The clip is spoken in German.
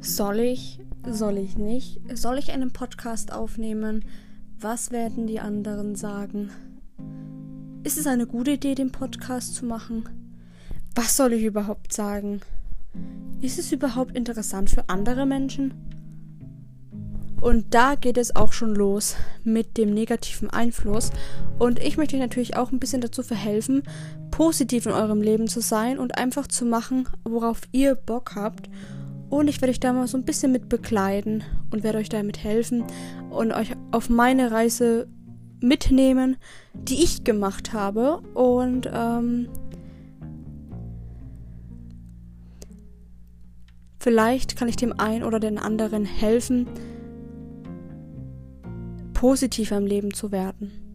Soll ich? Soll ich nicht? Soll ich einen Podcast aufnehmen? Was werden die anderen sagen? Ist es eine gute Idee, den Podcast zu machen? Was soll ich überhaupt sagen? Ist es überhaupt interessant für andere Menschen? Und da geht es auch schon los mit dem negativen Einfluss. Und ich möchte euch natürlich auch ein bisschen dazu verhelfen, positiv in eurem Leben zu sein und einfach zu machen, worauf ihr Bock habt. Und ich werde euch da mal so ein bisschen mit begleiten und werde euch damit helfen und euch auf meine Reise mitnehmen, die ich gemacht habe. Und ähm, vielleicht kann ich dem einen oder den anderen helfen, positiver im Leben zu werden.